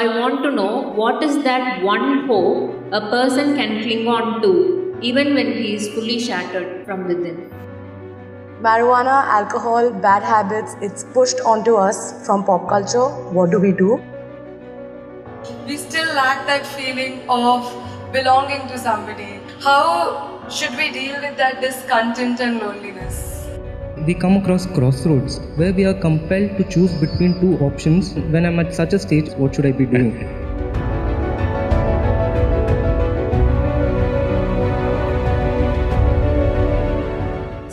I want to know what is that one hope a person can cling on to even when he is fully shattered from within. Marijuana, alcohol, bad habits, it's pushed onto us from pop culture. What do we do? We still lack that feeling of belonging to somebody. How should we deal with that discontent and loneliness? We come across crossroads where we are compelled to choose between two options when i'm at such a stage what should i be doing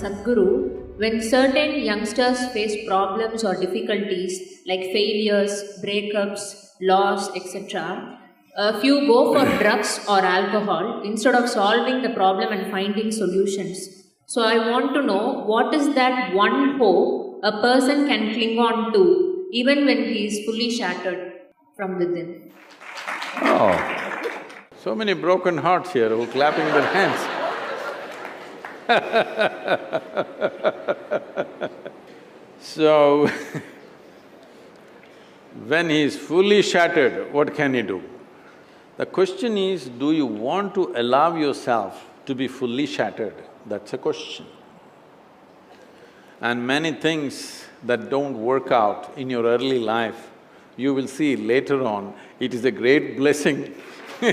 Sadhguru, when certain youngsters face problems or difficulties like failures, breakups, loss, etc., a few go for drugs or alcohol instead of solving the problem and finding solutions. So, I want to know what is that one hope a person can cling on to even when he is fully shattered from within. Oh, so many broken hearts here who are clapping their hands. so, when he is fully shattered, what can he do? The question is, do you want to allow yourself to be fully shattered? That's a question. And many things that don't work out in your early life, you will see later on, it is a great blessing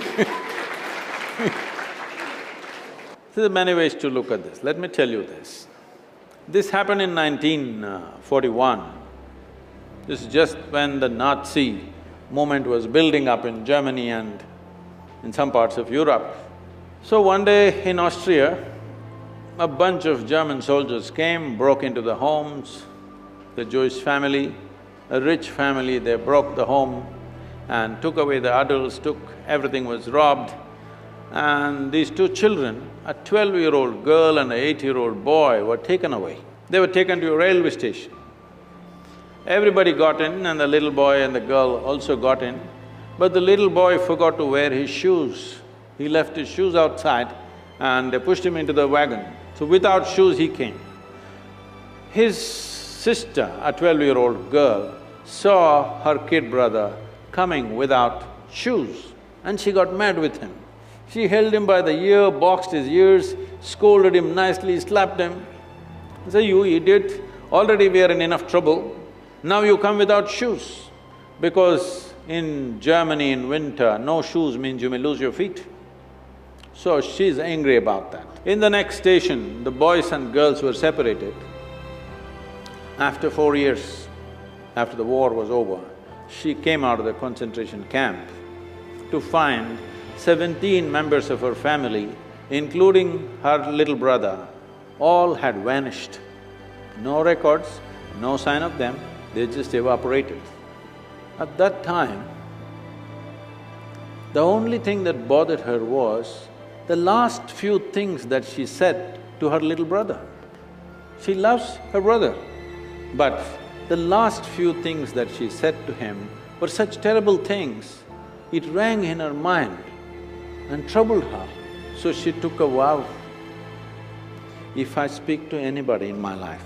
There are many ways to look at this. Let me tell you this. This happened in 1941. This is just when the Nazi movement was building up in Germany and in some parts of Europe. So one day in Austria, a bunch of German soldiers came, broke into the homes, the Jewish family, a rich family, they broke the home and took away the adults, took… everything was robbed. And these two children, a twelve-year-old girl and an eight-year-old boy were taken away. They were taken to a railway station. Everybody got in and the little boy and the girl also got in, but the little boy forgot to wear his shoes. He left his shoes outside and they pushed him into the wagon. So without shoes he came. His sister, a twelve-year-old girl, saw her kid brother coming without shoes and she got mad with him. She held him by the ear, boxed his ears, scolded him nicely, slapped him. Say, you idiot, already we are in enough trouble, now you come without shoes. Because in Germany in winter, no shoes means you may lose your feet. So she's angry about that. In the next station, the boys and girls were separated. After four years, after the war was over, she came out of the concentration camp to find seventeen members of her family, including her little brother, all had vanished. No records, no sign of them, they just evaporated. At that time, the only thing that bothered her was the last few things that she said to her little brother. She loves her brother, but the last few things that she said to him were such terrible things, it rang in her mind and troubled her. So she took a vow, if I speak to anybody in my life,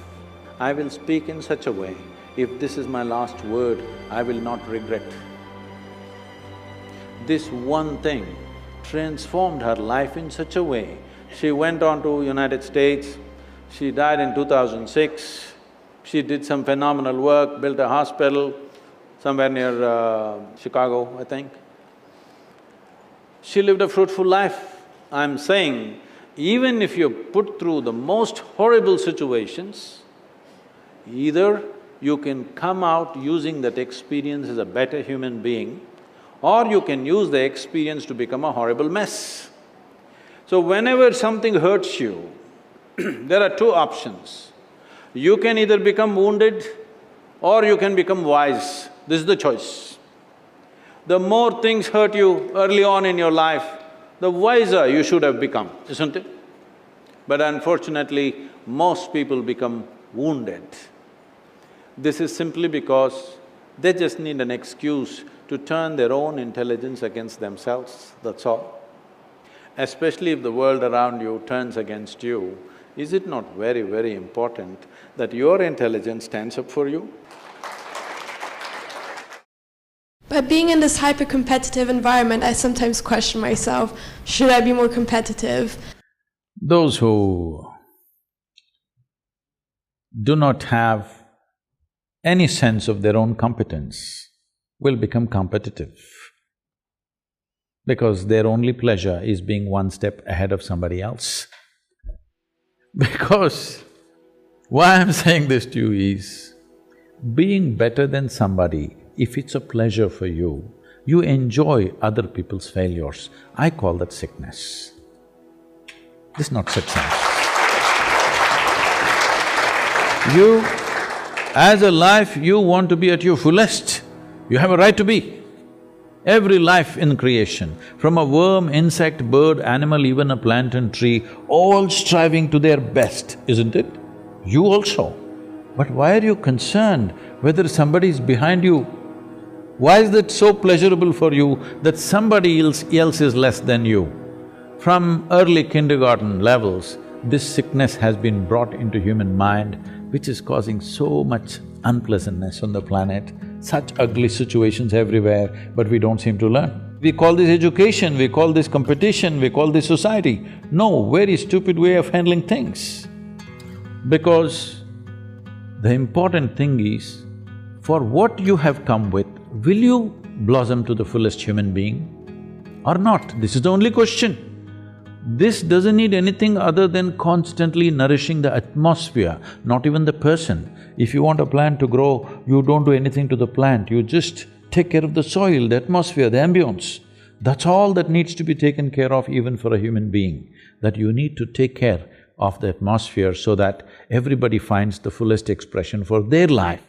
I will speak in such a way, if this is my last word, I will not regret. This one thing transformed her life in such a way. She went on to United States, she died in 2006, she did some phenomenal work, built a hospital somewhere near uh, Chicago, I think. She lived a fruitful life. I'm saying, even if you're put through the most horrible situations, either you can come out using that experience as a better human being, or you can use the experience to become a horrible mess. So whenever something hurts you, there are two options. You can either become wounded or you can become wise. This is the choice. The more things hurt you early on in your life, the wiser you should have become, isn't it? But unfortunately, most people become wounded. This is simply because they just need an excuse to turn their own intelligence against themselves, that's all. Especially if the world around you turns against you, is it not very, very important that your intelligence stands up for you? But being in this hyper competitive environment, I sometimes question myself should I be more competitive? Those who do not have any sense of their own competence will become competitive because their only pleasure is being one step ahead of somebody else. Because why I'm saying this to you is, being better than somebody, if it's a pleasure for you, you enjoy other people's failures. I call that sickness. This is not success. You, as a life, you want to be at your fullest. You have a right to be. Every life in creation, from a worm, insect, bird, animal, even a plant and tree, all striving to their best, isn't it? You also. But why are you concerned whether somebody is behind you? Why is that so pleasurable for you that somebody else, else is less than you? From early kindergarten levels, this sickness has been brought into human mind, which is causing so much unpleasantness on the planet, such ugly situations everywhere, but we don't seem to learn. We call this education, we call this competition, we call this society. No, very stupid way of handling things. Because the important thing is, for what you have come with, will you blossom to the fullest human being or not? This is the only question. This doesn't need anything other than constantly nourishing the atmosphere, not even the person. If you want a plant to grow, you don't do anything to the plant, you just take care of the soil, the atmosphere, the ambience. That's all that needs to be taken care of even for a human being, that you need to take care of the atmosphere so that everybody finds the fullest expression for their life.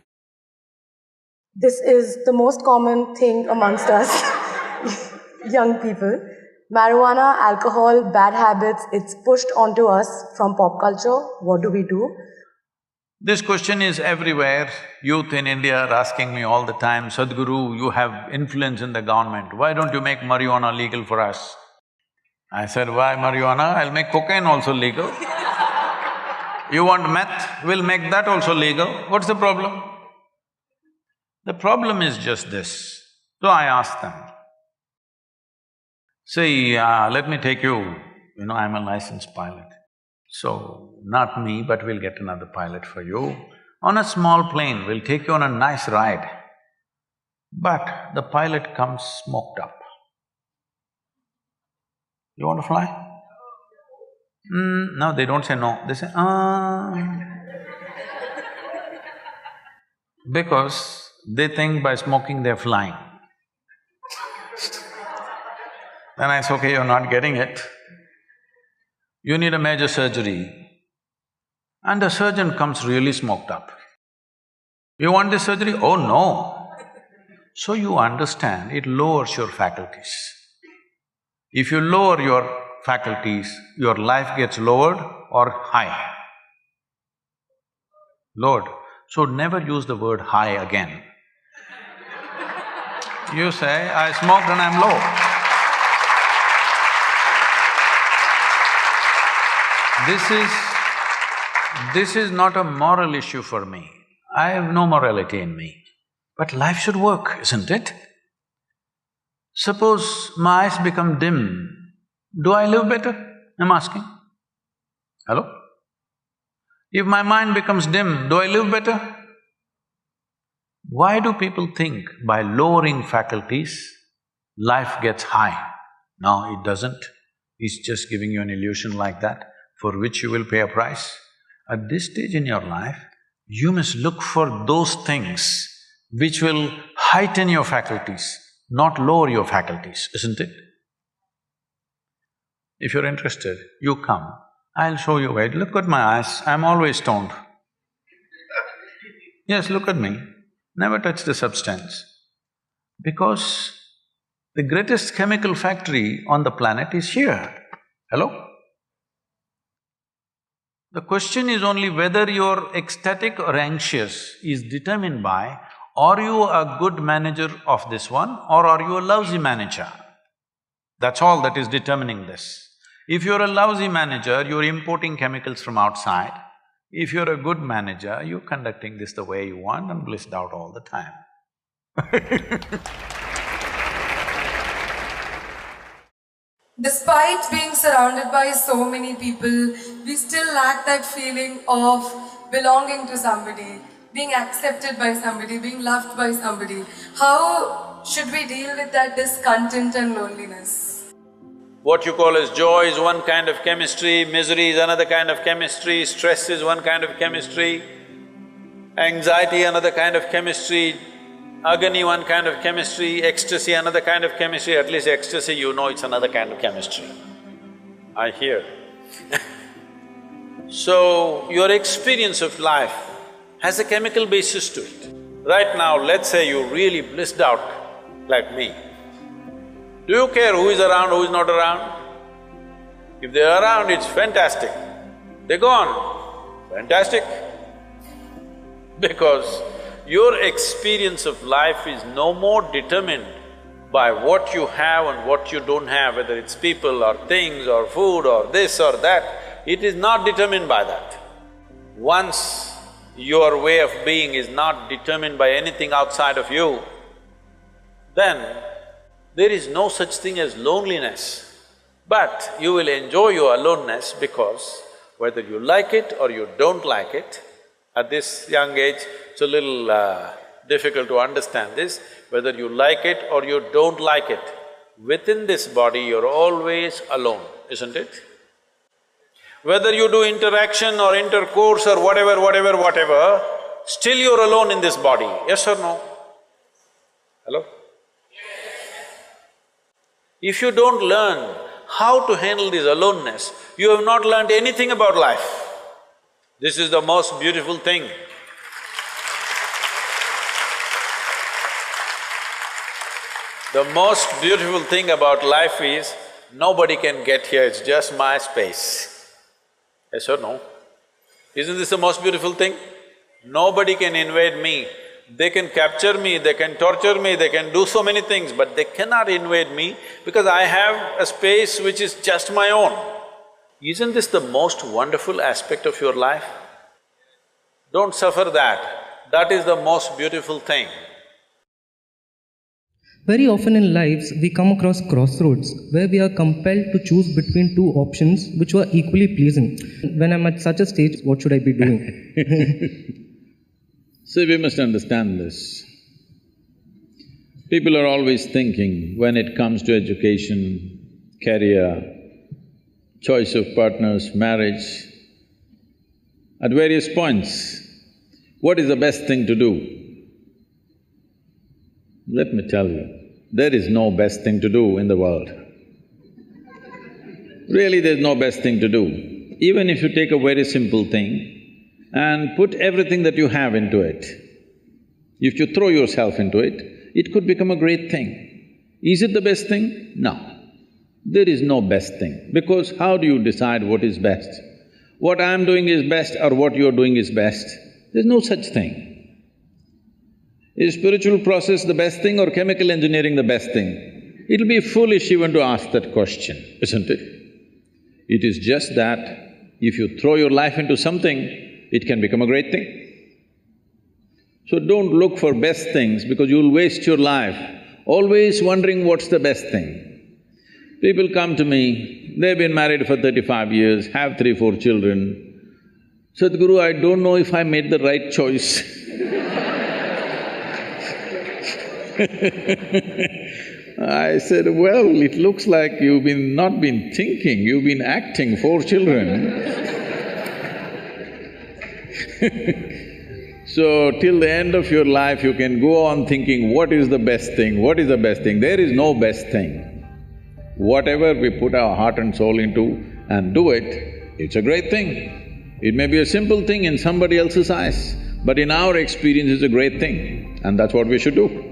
This is the most common thing amongst us, young people. Marijuana, alcohol, bad habits, it's pushed onto us from pop culture. What do we do? This question is everywhere. Youth in India are asking me all the time, Sadhguru, you have influence in the government, why don't you make marijuana legal for us? I said, why marijuana? I'll make cocaine also legal. you want meth? We'll make that also legal. What's the problem? The problem is just this. So I asked them, See, uh, let me take you, you know, I'm a licensed pilot. So, not me, but we'll get another pilot for you. On a small plane, we'll take you on a nice ride. But the pilot comes smoked up. You want to fly? Mm, no, they don't say no, they say, ah. because they think by smoking they're flying. Then I say, okay, you're not getting it. You need a major surgery. And the surgeon comes really smoked up. You want this surgery? Oh no. So you understand, it lowers your faculties. If you lower your faculties, your life gets lowered or high. Lord, So never use the word high again. You say, I smoked and I'm low. This is… this is not a moral issue for me. I have no morality in me. But life should work, isn't it? Suppose my eyes become dim, do I live better? I'm asking. Hello? If my mind becomes dim, do I live better? Why do people think by lowering faculties, life gets high? No, it doesn't. It's just giving you an illusion like that for which you will pay a price. At this stage in your life, you must look for those things which will heighten your faculties, not lower your faculties, isn't it? If you're interested, you come, I'll show you wait, look at my eyes, I'm always stoned. Yes, look at me, never touch the substance. Because the greatest chemical factory on the planet is here. Hello? The question is only whether you're ecstatic or anxious is determined by are you a good manager of this one or are you a lousy manager? That's all that is determining this. If you're a lousy manager, you're importing chemicals from outside. If you're a good manager, you're conducting this the way you want and blissed out all the time Despite being surrounded by so many people, we still lack that feeling of belonging to somebody, being accepted by somebody, being loved by somebody. How should we deal with that discontent and loneliness? What you call as joy is one kind of chemistry, misery is another kind of chemistry, stress is one kind of chemistry, anxiety another kind of chemistry, agony one kind of chemistry, ecstasy another kind of chemistry, at least ecstasy you know it's another kind of chemistry. I hear So, your experience of life has a chemical basis to it. Right now, let's say you really blissed out like me. Do you care who is around, who is not around? If they're around, it's fantastic. They're gone, fantastic. Because your experience of life is no more determined by what you have and what you don't have, whether it's people or things or food or this or that, it is not determined by that. Once your way of being is not determined by anything outside of you, then there is no such thing as loneliness. But you will enjoy your aloneness because whether you like it or you don't like it, at this young age, it's a little uh, difficult to understand this, whether you like it or you don't like it, within this body you're always alone, isn't it? Whether you do interaction or intercourse or whatever, whatever, whatever, still you're alone in this body, yes or no? Hello? If you don't learn how to handle this aloneness, you have not learned anything about life. This is the most beautiful thing. The most beautiful thing about life is, nobody can get here, it's just my space. Yes or no? Isn't this the most beautiful thing? Nobody can invade me. They can capture me, they can torture me, they can do so many things, but they cannot invade me because I have a space which is just my own. Isn't this the most wonderful aspect of your life? Don't suffer that, that is the most beautiful thing. Very often in lives, we come across crossroads where we are compelled to choose between two options which were equally pleasing. When I'm at such a stage, what should I be doing? See, we must understand this. People are always thinking when it comes to education, career, choice of partners, marriage, at various points, what is the best thing to do? Let me tell you, there is no best thing to do in the world. Really, there's no best thing to do. Even if you take a very simple thing and put everything that you have into it, if you throw yourself into it, it could become a great thing. Is it the best thing? No. There is no best thing, because how do you decide what is best? What I'm doing is best or what you're doing is best? There's no such thing. Is spiritual process the best thing or chemical engineering the best thing? It'll be foolish even to ask that question, isn't it? It is just that if you throw your life into something, it can become a great thing. So don't look for best things because you'll waste your life always wondering what's the best thing. People come to me, they've been married for thirty-five years, have three, four children. Sadhguru, I don't know if I made the right choice I said, well, it looks like you've been… not been thinking, you've been acting four children So, till the end of your life, you can go on thinking, what is the best thing, what is the best thing? There is no best thing. Whatever we put our heart and soul into and do it, it's a great thing. It may be a simple thing in somebody else's eyes, but in our experience, it's a great thing, and that's what we should do.